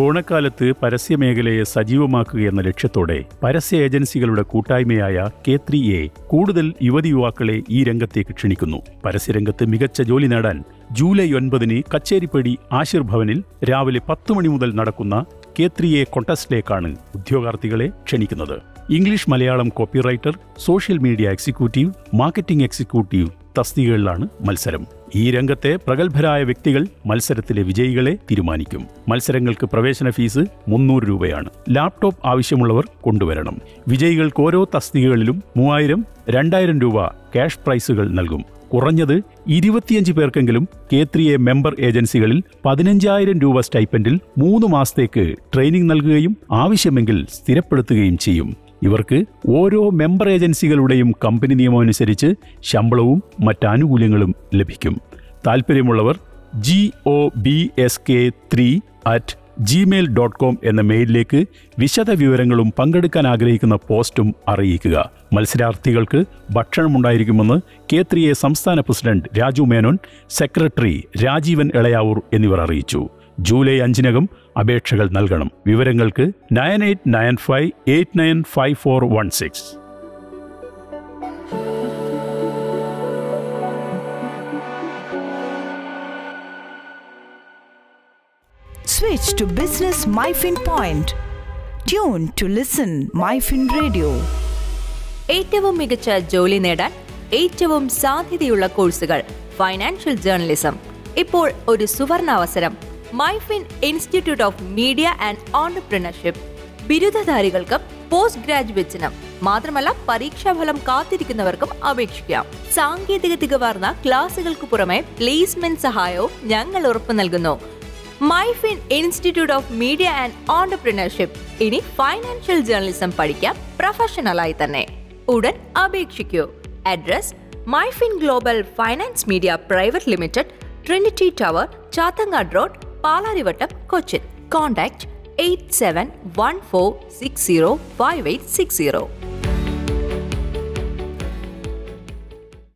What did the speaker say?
ഓണക്കാലത്ത് പരസ്യമേഖലയെ സജീവമാക്കുക എന്ന ലക്ഷ്യത്തോടെ പരസ്യ ഏജൻസികളുടെ കൂട്ടായ്മയായ കെ ത്രീ എ കൂടുതൽ യുവതി യുവാക്കളെ ഈ രംഗത്തേക്ക് ക്ഷണിക്കുന്നു. പരസ്യരംഗത്ത് മികച്ച ജോലി നേടാൻ ജൂലൈ ഒൻപതിന് കച്ചേരിപ്പടി ആശീർഭവനിൽ രാവിലെ പത്ത് മണി മുതൽ നടക്കുന്ന കെ ത്രീ എ കോണ്ടസ്റ്റിലേക്കാണ് ഉദ്യോഗാർത്ഥികളെ ക്ഷണിക്കുന്നത്. English Malayalam copywriter social media executive marketing executive തസ്തികകളിലാണ് മത്സരം. ഈ രംഗത്തെ പ്രഗത്ഭരായ വ്യക്തികൾ മത്സരത്തിലെ വിജയികളെ തീരുമാനിക്കും. മത്സരങ്ങൾക്ക് പ്രവേശന ഫീസ് മുന്നൂറ് രൂപയാണ്. ലാപ്ടോപ്പ് ആവശ്യമുള്ളവർ കൊണ്ടുവരണം. വിജയികൾക്ക് ഓരോ തസ്തികകളിലും മൂവായിരം രണ്ടായിരം രൂപ ക്യാഷ് പ്രൈസുകൾ നൽകും. കുറഞ്ഞത് ഇരുപത്തിയഞ്ച് പേർക്കെങ്കിലും കെ ത്രീ എ മെമ്പർ ഏജൻസികളിൽ പതിനഞ്ചായിരം രൂപ സ്റ്റൈപ്പൻഡിൽ മൂന്ന് മാസത്തേക്ക് ട്രെയിനിംഗ് നൽകുകയും ആവശ്യമെങ്കിൽ സ്ഥിരപ്പെടുത്തുകയും ചെയ്യും. ഇവർക്ക് ഓരോ മെമ്പർ ഏജൻസികളുടെയും കമ്പനി നിയമം അനുസരിച്ച് ശമ്പളവും മറ്റാനുകൂല്യങ്ങളും ലഭിക്കും. താൽപ്പര്യമുള്ളവർ G O B S K three at Gmail dot com എന്ന മെയിലിലേക്ക് വിശദ വിവരങ്ങളും പങ്കെടുക്കാൻ ആഗ്രഹിക്കുന്ന പോസ്റ്റും അറിയിക്കുക. മത്സരാർത്ഥികൾക്ക് ഭക്ഷണമുണ്ടായിരിക്കുമെന്ന് കെ ത്രീ എ സംസ്ഥാന പ്രസിഡന്റ് രാജു മേനോൻ സെക്രട്ടറി രാജീവൻ ഇളയാവൂർ എന്നിവർ അറിയിച്ചു. ജൂലൈ അഞ്ചിനകം അപേക്ഷകൾ നൽകണം വിവരങ്ങൾക്ക് nine eight nine five eight nine five four one six Switch to Business MyFin Point. Tune to listen MyFin Radio. ഏറ്റവും മികച്ച ജോലി നേടാൻ ഏറ്റവും സാധ്യതയുള്ള കോഴ്സുകൾ ഫൈനാൻഷ്യൽ ജേർണലിസം ഇപ്പോൾ ഒരു സുവർണ അവസരം Myfin institute of media and entrepreneurship. ബിരുദധാരികൾക്കും post ഗ്രാജുവേറ്റ്സിനും മാത്രമല്ല പരീക്ഷാഫലം കാത്തിരിക്കുന്നവർക്കും അപേക്ഷിക്കാം. സാങ്കേതിക തികവാർന്ന ക്ലാസുകൾക്ക് പുറമെ പ്ലേസ്മെന്റ് സഹായവും ഞങ്ങൾ ഉറപ്പു നൽകുന്നു. Myfin institute of media and entrepreneurship ഇനി ഫൈനാൻഷ്യൽ ജേർണലിസം പഠിക്കാം പ്രൊഫഷണലായി തന്നെ. ഉടൻ അപേക്ഷിക്കൂ. Address Myfin global finance media private limited Trinity tower Chathangad road Palarivattom Cochin. Contact eight seven one four six zero five eight six zero